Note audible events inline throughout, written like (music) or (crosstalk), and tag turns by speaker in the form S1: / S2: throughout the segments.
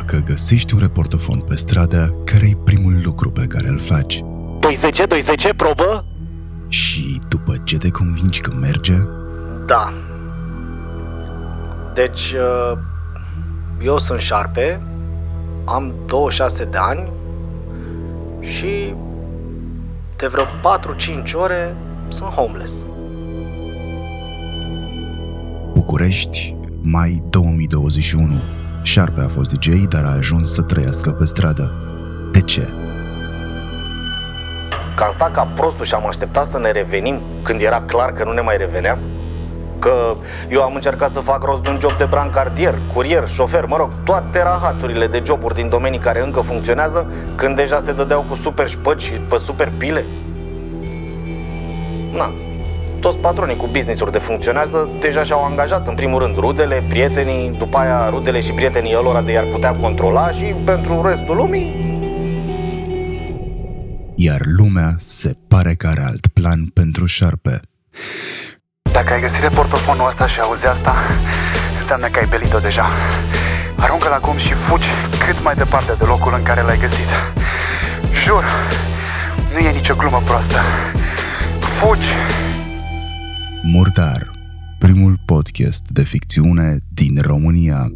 S1: Dacă găsești un reportofon pe stradă, care e primul lucru pe care îl faci?
S2: 210, 210, probă?
S1: Și după ce te convingi că merge,
S2: Da. Deci, uh, eu sunt șarpe, am 26 de ani și de vreo 4-5 ore sunt homeless.
S1: București, mai 2021. Șarpe a fost DJ, dar a ajuns să trăiască pe stradă. De ce?
S2: Că am stat ca prostul și am așteptat să ne revenim când era clar că nu ne mai reveneam? Că eu am încercat să fac rost de un job de brancardier, curier, șofer, mă rog, toate rahaturile de joburi din domenii care încă funcționează când deja se dădeau cu super șpăci și pe super pile? Na, toți patronii cu business-uri de funcționează deja și-au angajat în primul rând rudele, prietenii, după aia rudele și prietenii lor de i-ar putea controla și pentru restul lumii
S1: Iar lumea se pare că are alt plan pentru șarpe.
S3: Dacă ai găsit portofonul ăsta și auzi asta, înseamnă că ai belit-o deja. Aruncă-l acum și fugi cât mai departe de locul în care l-ai găsit. Jur, nu e nicio glumă proastă. Fugi!
S1: Murdar, primul podcast de ficțiune din România.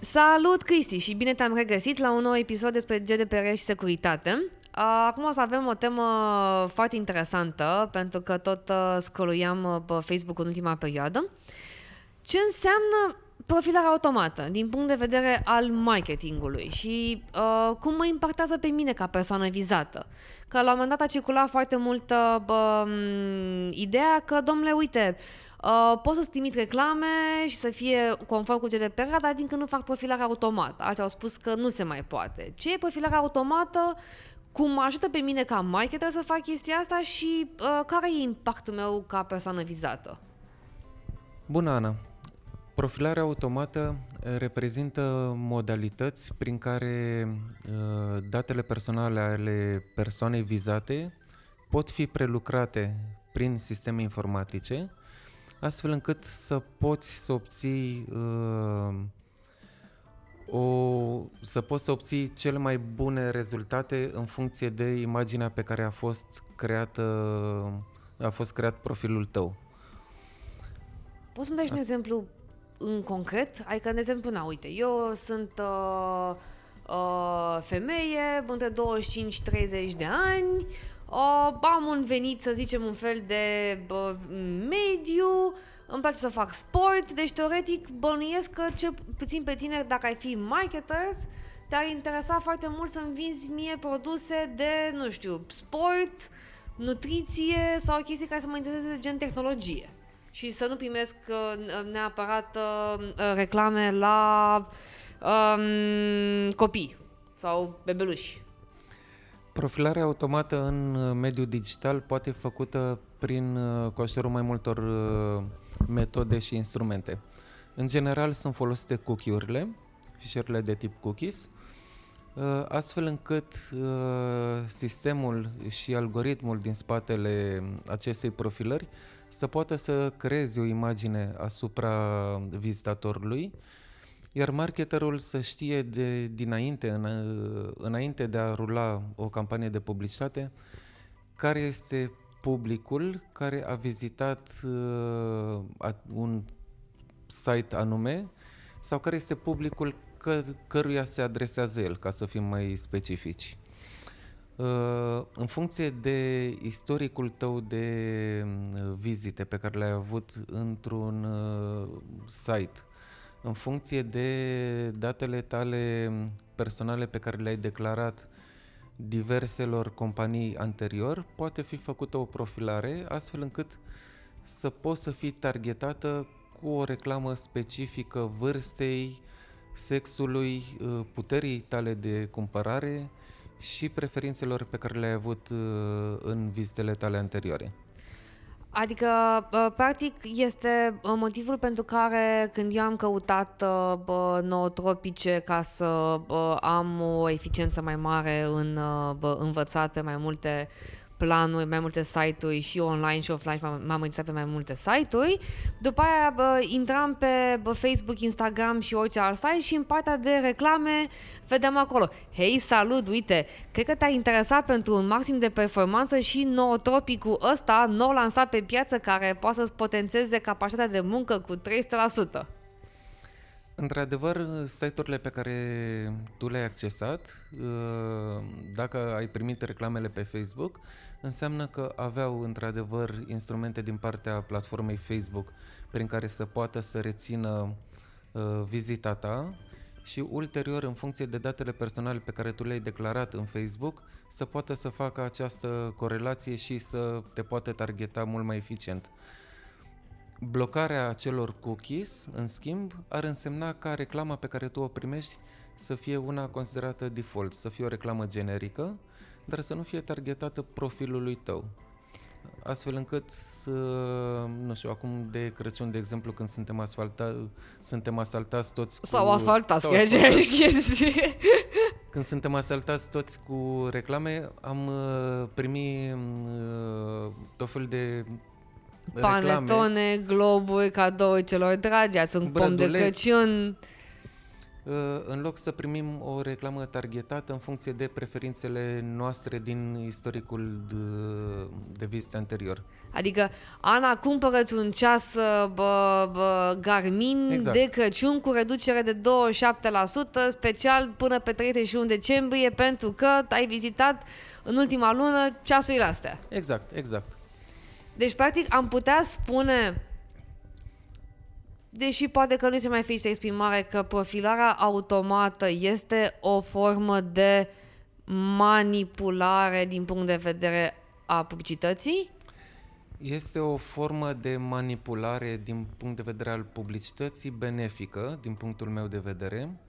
S4: Salut, Cristi, și bine te-am regăsit la un nou episod despre GDPR și securitate. Acum o să avem o temă foarte interesantă, pentru că tot uh, scrolluiam uh, pe Facebook în ultima perioadă. Ce înseamnă profilarea automată din punct de vedere al marketingului și uh, cum mă impactează pe mine ca persoană vizată? Că la un moment dat a circulat foarte mult uh, bă, m, ideea că, domnule, uite, Uh, pot să-ți trimit reclame și să fie conform cu GDPR, dar din când nu fac profilare automată. Alții au spus că nu se mai poate. Ce e profilarea automată? Cum mă ajută pe mine ca marketer să fac chestia asta și uh, care e impactul meu ca persoană vizată?
S5: Bună, Ana! Profilarea automată eh, reprezintă modalități prin care uh, datele personale ale persoanei vizate pot fi prelucrate prin sisteme informatice, astfel încât să poți să obții uh, o, să poți să obții cele mai bune rezultate în funcție de imaginea pe care a fost creată a fost creat profilul tău.
S4: Poți să-mi dai și un exemplu în concret? Adică, de exemplu, na, uite, eu sunt uh, uh, femeie între 25-30 de ani, uh, am un venit, să zicem, un fel de uh, mediu, îmi place să fac sport, deci teoretic bănuiesc că cel puțin pe tine, dacă ai fi marketers, te-ar interesa foarte mult să-mi vinzi mie produse de, nu știu, sport, nutriție sau chestii care să mă intereseze gen tehnologie. Și să nu primesc uh, neapărat uh, uh, reclame la um, copii sau bebeluși.
S5: Profilarea automată în uh, mediul digital poate fi făcută prin uh, cu ajutorul mai multor uh, metode și instrumente. În general sunt folosite cookie-urile, fișierele de tip cookies, uh, astfel încât uh, sistemul și algoritmul din spatele acestei profilări să poată să creeze o imagine asupra vizitatorului, iar marketerul să știe de dinainte, în, înainte de a rula o campanie de publicitate, care este publicul care a vizitat uh, un site anume sau care este publicul că, căruia se adresează el, ca să fim mai specifici. Uh, în funcție de istoricul tău de uh, vizite pe care le-ai avut într-un uh, site, în funcție de datele tale personale pe care le-ai declarat diverselor companii anterior, poate fi făcută o profilare astfel încât să poți să fii targetată cu o reclamă specifică vârstei, sexului, puterii tale de cumpărare și preferințelor pe care le-ai avut în vizitele tale anterioare.
S4: Adică, uh, practic, este uh, motivul pentru care când eu am căutat uh, bă, nootropice ca să bă, am o eficiență mai mare în bă, învățat pe mai multe planuri, mai multe site-uri și online și offline, m-am m-am înregistrat pe mai multe site-uri. După aia bă, intram pe bă, Facebook, Instagram și orice alt site și în partea de reclame vedeam acolo. Hei, salut, uite, cred că te-ar interesa pentru un maxim de performanță și nootropicul ăsta nou lansat pe piață care poate să-ți potențeze capacitatea de muncă cu 300%.
S5: Într-adevăr, site-urile pe care tu le-ai accesat, uh, dacă ai primit reclamele pe Facebook, înseamnă că aveau într-adevăr instrumente din partea platformei Facebook prin care să poată să rețină uh, vizita ta și ulterior, în funcție de datele personale pe care tu le-ai declarat în Facebook, să poată să facă această corelație și să te poată targeta mult mai eficient. Blocarea acelor cookies, în schimb, ar însemna ca reclama pe care tu o primești să fie una considerată default, să fie o reclamă generică, dar să nu fie targetată profilului tău. Astfel încât să, nu știu, acum de Crăciun, de exemplu, când suntem, asfalta, suntem asaltați toți cu...
S4: Sau asfaltați,
S5: sau
S4: că e
S5: asfaltați.
S4: aceeași chestie. (laughs)
S5: Când suntem asaltați toți cu reclame, am uh, primit uh, tot felul de reclame.
S4: Panetone, globuri, cadouri celor dragi, ați un pom de
S5: Brăduleți.
S4: Crăciun.
S5: Uh, în loc să primim o reclamă targetată în funcție de preferințele noastre din istoricul de, de vizite anterior.
S4: Adică, Ana, cumpărăți un ceas uh, bă, bă, Garmin
S5: Exact.
S4: de Crăciun cu reducere de 27%, special până pe 31 decembrie, pentru că ai vizitat în ultima lună ceasurile astea.
S5: Exact, exact.
S4: Deci, practic, am putea spune, deși poate că nu se mai fiște exprimare, că profilarea automată este o formă de manipulare din punct de vedere a publicității?
S5: Este o formă de manipulare din punct de vedere al publicității benefică, din punctul meu de vedere, uh,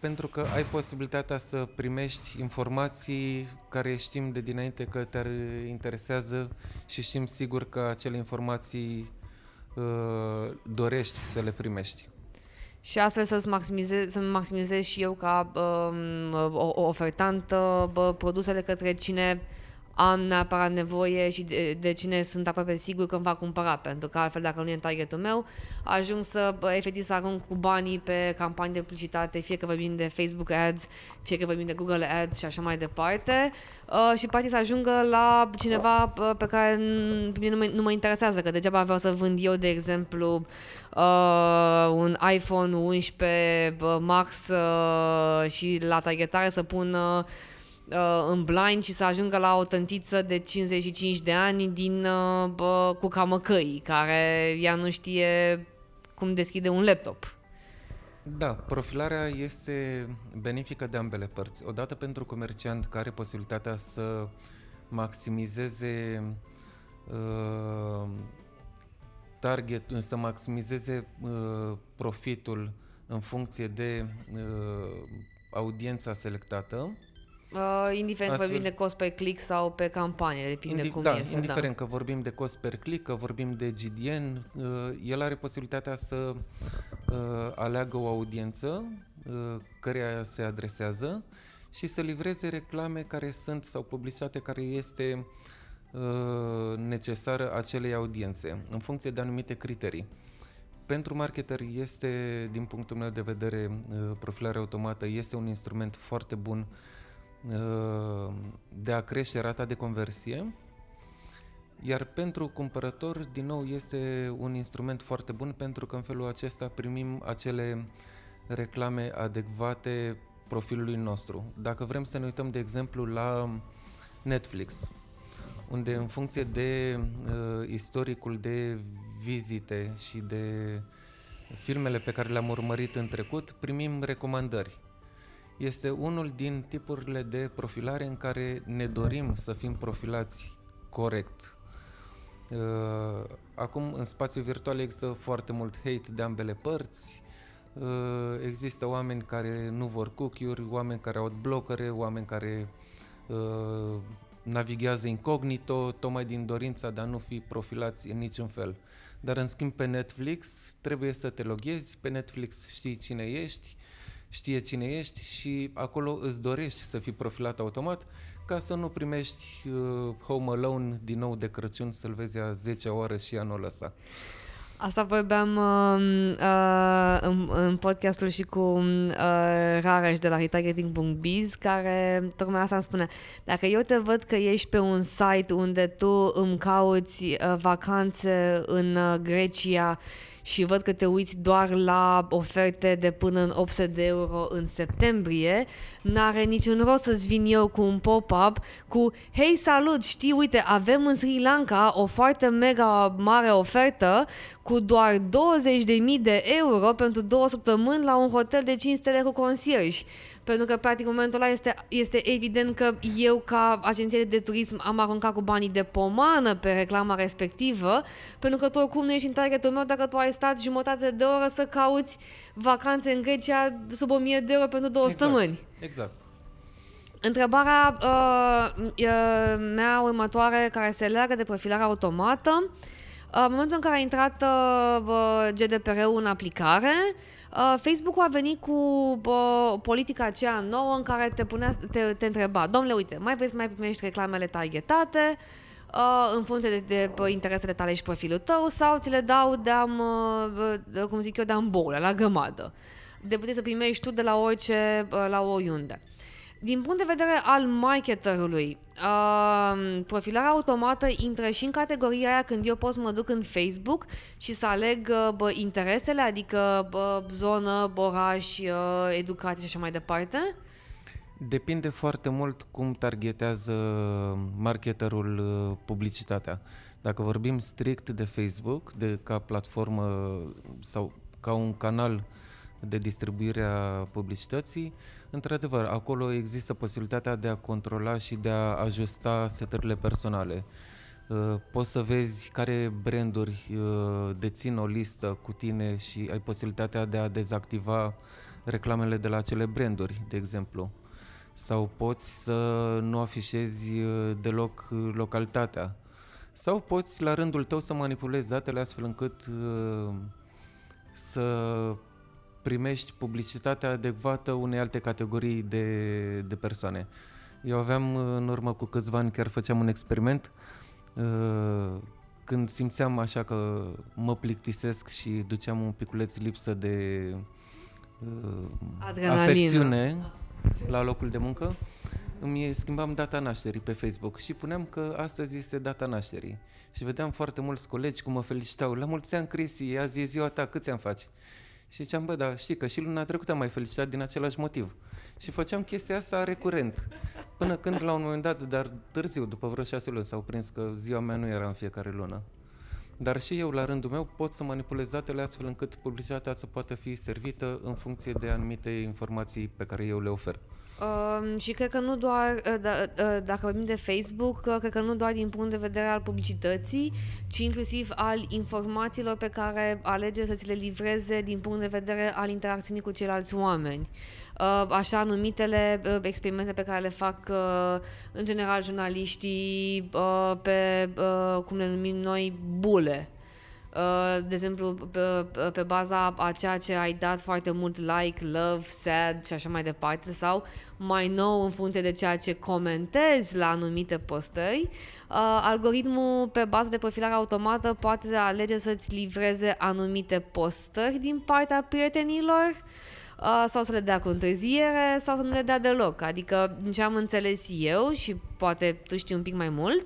S5: pentru că ai posibilitatea să primești informații care știm de dinainte că te interesează și știm sigur că acele informații uh, dorești să le primești.
S4: Și astfel să-ți maximizez, să maximizez și eu ca um, o, o ofertantă bă, produsele către cine am neapărat nevoie și de, de cine sunt aproape sigur că îmi va cumpăra, pentru că altfel dacă nu e în targetul meu, ajung să bă, efectiv să arunc cu banii pe campanii de publicitate, fie că vorbim de Facebook Ads, fie că vorbim de Google Ads și așa mai departe, uh, și practic să ajungă la cineva bă, pe care n- pe mine nu mă, nu mă interesează, că degeaba vreau să vând eu, de exemplu, uh, un iPhone 11 bă, Max uh, și la targetare să pun uh, uh, în blind și să ajungă la o tântiță de 55 de ani din uh, bă, cu camăcăi, care ea nu știe cum deschide un laptop.
S5: Da, profilarea este benefică de ambele părți. Odată pentru comerciant care are posibilitatea să maximizeze uh, target, să maximizeze uh, profitul în funcție de uh, audiența selectată.
S4: Uh, indiferent că
S5: Astfel-
S4: vorbim de cost pe click sau pe campanie, depinde
S5: Indi-
S4: cum
S5: da,
S4: este.
S5: indiferent că vorbim de cost per click, că vorbim de GDN, uh, el are posibilitatea să uh, aleagă o audiență uh, căreia se adresează și să livreze reclame care sunt sau publicitate care este uh, necesară acelei audiențe în funcție de anumite criterii. Pentru marketeri este, din punctul meu de vedere, uh, profilarea automată este un instrument foarte bun uh, de a crește rata de conversie, iar pentru cumpărător, din nou, este un instrument foarte bun pentru că în felul acesta primim acele reclame adecvate profilului nostru. Dacă vrem să ne uităm, de exemplu, la Netflix, unde în funcție de uh, istoricul de vizite și de filmele pe care le-am urmărit în trecut, primim recomandări. Este unul din tipurile de profilare în care ne dorim să fim profilați corect. Uh, Acum, în spațiul virtual există foarte mult hate de ambele părți, Uh, există oameni care nu vor cookie-uri, oameni care au blockere, oameni care uh, navighează incognito, tocmai din dorința de a nu fi profilați în niciun fel. Dar în schimb pe Netflix trebuie să te loghezi, pe Netflix știi cine ești, știe cine ești și acolo îți dorești să fii profilat automat ca să nu primești uh, Home Alone din nou de Crăciun să-l vezi a 10 ore și anul ăsta.
S4: Asta vorbeam uh, uh, în, în podcastul și cu uh, Rareș de la retargeting.biz care tocmai asta îmi spune. Dacă eu te văd că ești pe un site unde tu îmi cauți uh, vacanțe în uh, Grecia și văd că te uiți doar la oferte de până în 800 de euro în septembrie, n-are niciun rost să-ți vin eu cu un pop-up cu Hei, salut, știi, uite, avem în Sri Lanka o foarte mega mare ofertă cu doar 20.000 de euro pentru două săptămâni la un hotel de 5 stele cu concierge. Pentru că, practic, în momentul ăla este, este evident că eu, ca agenție de turism, am aruncat cu banii de pomană pe reclama respectivă, pentru că tu oricum nu ești în targetul meu dacă tu ai stat jumătate de oră să cauți vacanțe în Grecia sub 1000 de euro pentru două
S5: Exact.
S4: săptămâni.
S5: Exact.
S4: Întrebarea uh, uh, mea următoare, care se leagă de profilarea automată, uh, în momentul în care a intrat uh, GDPR-ul în aplicare, uh, Facebook-ul a venit cu uh, politica aceea nouă în care te, punea, te, te întreba, domnule, uite, mai vrei să mai primești reclamele targetate uh, în funcție de, de uh, interesele tale și profilul tău sau ți le dau de-am, uh, cum zic eu, de-am boule, la gămadă. De puteți să primești tu de la orice, uh, la oriunde. Din punct de vedere al marketerului, uh, profilarea automată intră și în categoria aia când eu pot să mă duc în Facebook și să aleg uh, bă, interesele, adică bă, zonă, oraș, uh, educație și așa mai departe.
S5: Depinde foarte mult cum targetează marketerul uh, publicitatea. Dacă vorbim strict de Facebook, de ca platformă sau ca un canal de distribuire a publicității, într-adevăr, acolo există posibilitatea de a controla și de a ajusta setările personale. Uh, Poți să vezi care branduri uh, dețin o listă cu tine și ai posibilitatea de a dezactiva reclamele de la acele branduri, de exemplu. Sau poți să nu afișezi uh, deloc uh, localitatea. Sau poți la rândul tău să manipulezi datele astfel încât uh, să primești publicitatea adecvată unei alte categorii de, de persoane. Eu aveam uh, în urmă cu câțiva ani, chiar făceam un experiment, uh, când simțeam așa că mă plictisesc și duceam un piculeț lipsă de uh,
S4: Adrenalină.
S5: afecțiune la locul de muncă, îmi schimbam data nașterii pe Facebook și puneam că astăzi este data nașterii. Și vedeam foarte mulți colegi cum mă felicitau. La mulți ani, Cristi, azi e ziua ta, câți ani faci? Și ziceam, bă, da, știi că și luna trecută am mai felicitat din același motiv. Și făceam chestia asta recurent. Până când, la un moment dat, dar târziu, după vreo șase luni, s-au prins că ziua mea nu era în fiecare lună. Dar și eu, la rândul meu, pot să manipulez datele astfel încât publicitatea să poată fi servită în funcție de anumite informații pe care eu le ofer.
S4: Um, și cred că nu doar, uh, da, uh, dacă vorbim de Facebook, uh, cred că nu doar din punct de vedere al publicității, ci inclusiv al informațiilor pe care alege să ți le livreze din punct de vedere al interacțiunii cu ceilalți oameni. Uh, Așa numitele uh, experimente pe care le fac uh, în general jurnaliștii uh, pe, uh, cum le numim noi, bule. Uh, de exemplu, pe, pe baza a ceea ce ai dat foarte mult like, love, sad și așa mai departe, sau mai nou în funcție de ceea ce comentezi la anumite postări, uh, algoritmul pe bază de profilare automată poate alege să-ți livreze anumite postări din partea prietenilor uh, sau să le dea cu întârziere sau să nu le dea deloc. Adică, din ce am înțeles eu și poate tu știi un pic mai mult,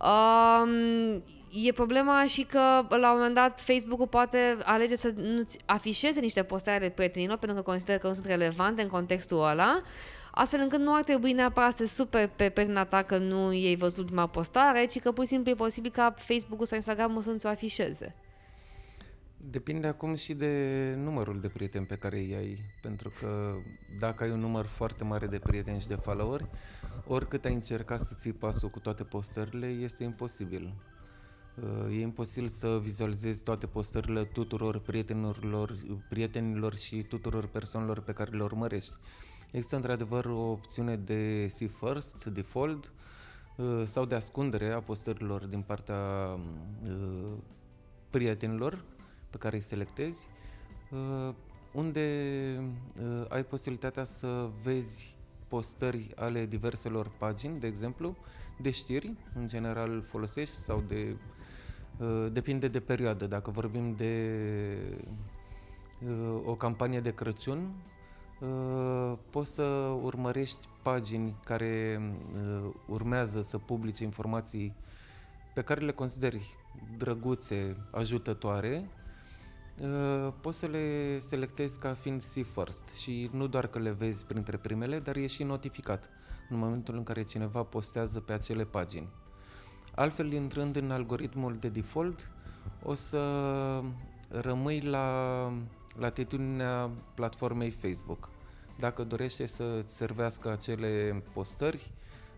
S4: um, E problema și că la un moment dat Facebook-ul poate alege să nu-ți afișeze niște postări ale prietenilor pentru că consideră că nu sunt relevante în contextul ăla, astfel încât nu ar trebui neapărat să te super pe prietena ta că nu ei văzut ultima postare, ci că pur și simplu e posibil ca Facebook-ul sau Instagram-ul să nu ți-o afișeze.
S5: Depinde acum și de numărul de prieteni pe care îi ai, pentru că dacă ai un număr foarte mare de prieteni și de followeri, oricât ai încercat să ții pasul cu toate postările, este imposibil. Uh, E imposibil să vizualizezi toate postările tuturor prietenilor, prietenilor și tuturor persoanelor pe care le urmărești. Există într-adevăr o opțiune de See First, Default, uh, sau de ascundere a postărilor din partea uh, prietenilor pe care îi selectezi, uh, unde ai posibilitatea să vezi postări ale diverselor pagini, de exemplu, de știri, în general folosești, sau de. depinde de perioadă. Dacă vorbim de o campanie de Crăciun, Uh, poți să urmărești pagini care uh, urmează să publice informații pe care le consideri drăguțe, ajutătoare, uh, poți să le selectezi ca fiind see first și nu doar că le vezi printre primele, dar e și notificat în momentul în care cineva postează pe acele pagini. Altfel, intrând în algoritmul de default, o să rămâi la latitudinea platformei Facebook. Dacă dorește să servească acele postări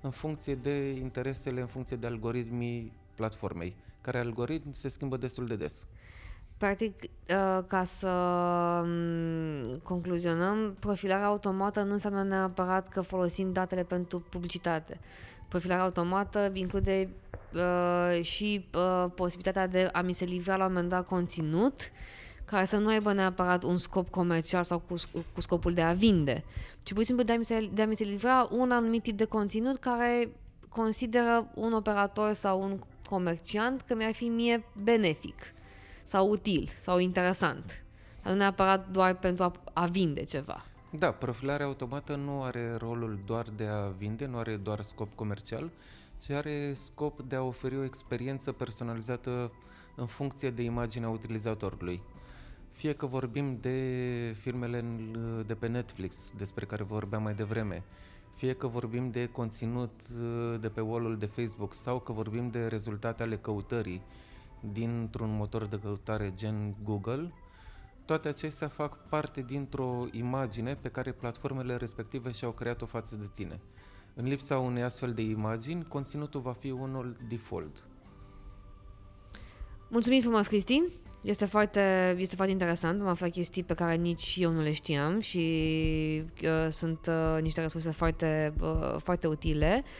S5: în funcție de interesele, în funcție de algoritmii platformei, care algoritm se schimbă destul de des.
S4: Practic, uh, ca să mm, concluzionăm, profilarea automată nu înseamnă neapărat că folosim datele pentru publicitate. Profilarea automată include uh, și uh, posibilitatea de a mi se livra la un moment dat conținut uh, care să nu aibă neapărat un scop comercial sau cu, cu scopul de a vinde, ci pur și simplu de a, mi se, de a mi se livra un anumit tip de conținut care consideră un operator sau un comerciant că mi-ar fi mie benefic sau util sau interesant. Dar nu neapărat doar pentru a, a vinde ceva.
S5: Da, profilarea automată nu are rolul doar de a vinde, nu are doar scop comercial, ci are scop de a oferi o experiență personalizată în funcție de imaginea utilizatorului. Fie că vorbim de filmele de pe Netflix, despre care vorbeam mai devreme, fie că vorbim de conținut uh, de pe wall de Facebook sau că vorbim de rezultate ale căutării dintr-un motor de căutare gen Google, toate acestea fac parte dintr-o imagine pe care platformele respective și-au creat-o față de tine. În lipsa unei astfel de imagini, conținutul va fi unul default.
S4: Mulțumim frumos, Cristi! Este foarte, este foarte interesant, am aflat chestii pe care nici eu nu le știam și uh, sunt uh, niște resurse foarte, uh, foarte utile. Uh,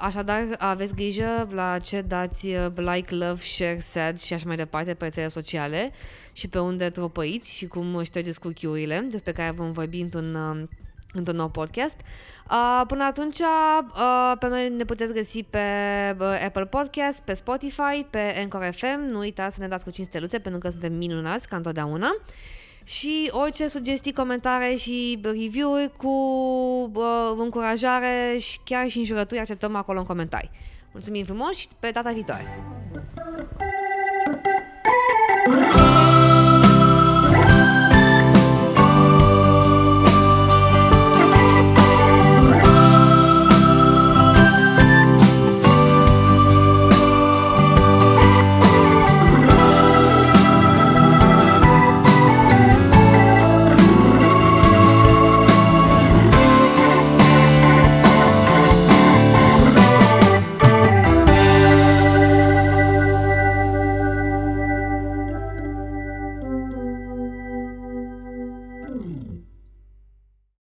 S4: așadar, aveți grijă la ce dați uh, like, love, share, sad și așa mai departe pe rețele sociale și pe unde tropăiți și cum ștergeți cookie-urile, despre care vom vorbi într-un uh, într-un nou podcast. Uh, până atunci, uh, pe noi ne puteți găsi pe uh, Apple Podcast, pe Spotify, pe Anchor FM. Nu uitați să ne dați cu 5 steluțe, pentru că suntem minunați, ca întotdeauna. Și orice sugestii, comentarii și review-uri cu uh, încurajare și chiar și înjurături acceptăm acolo în comentarii. Mulțumim frumos și pe data viitoare!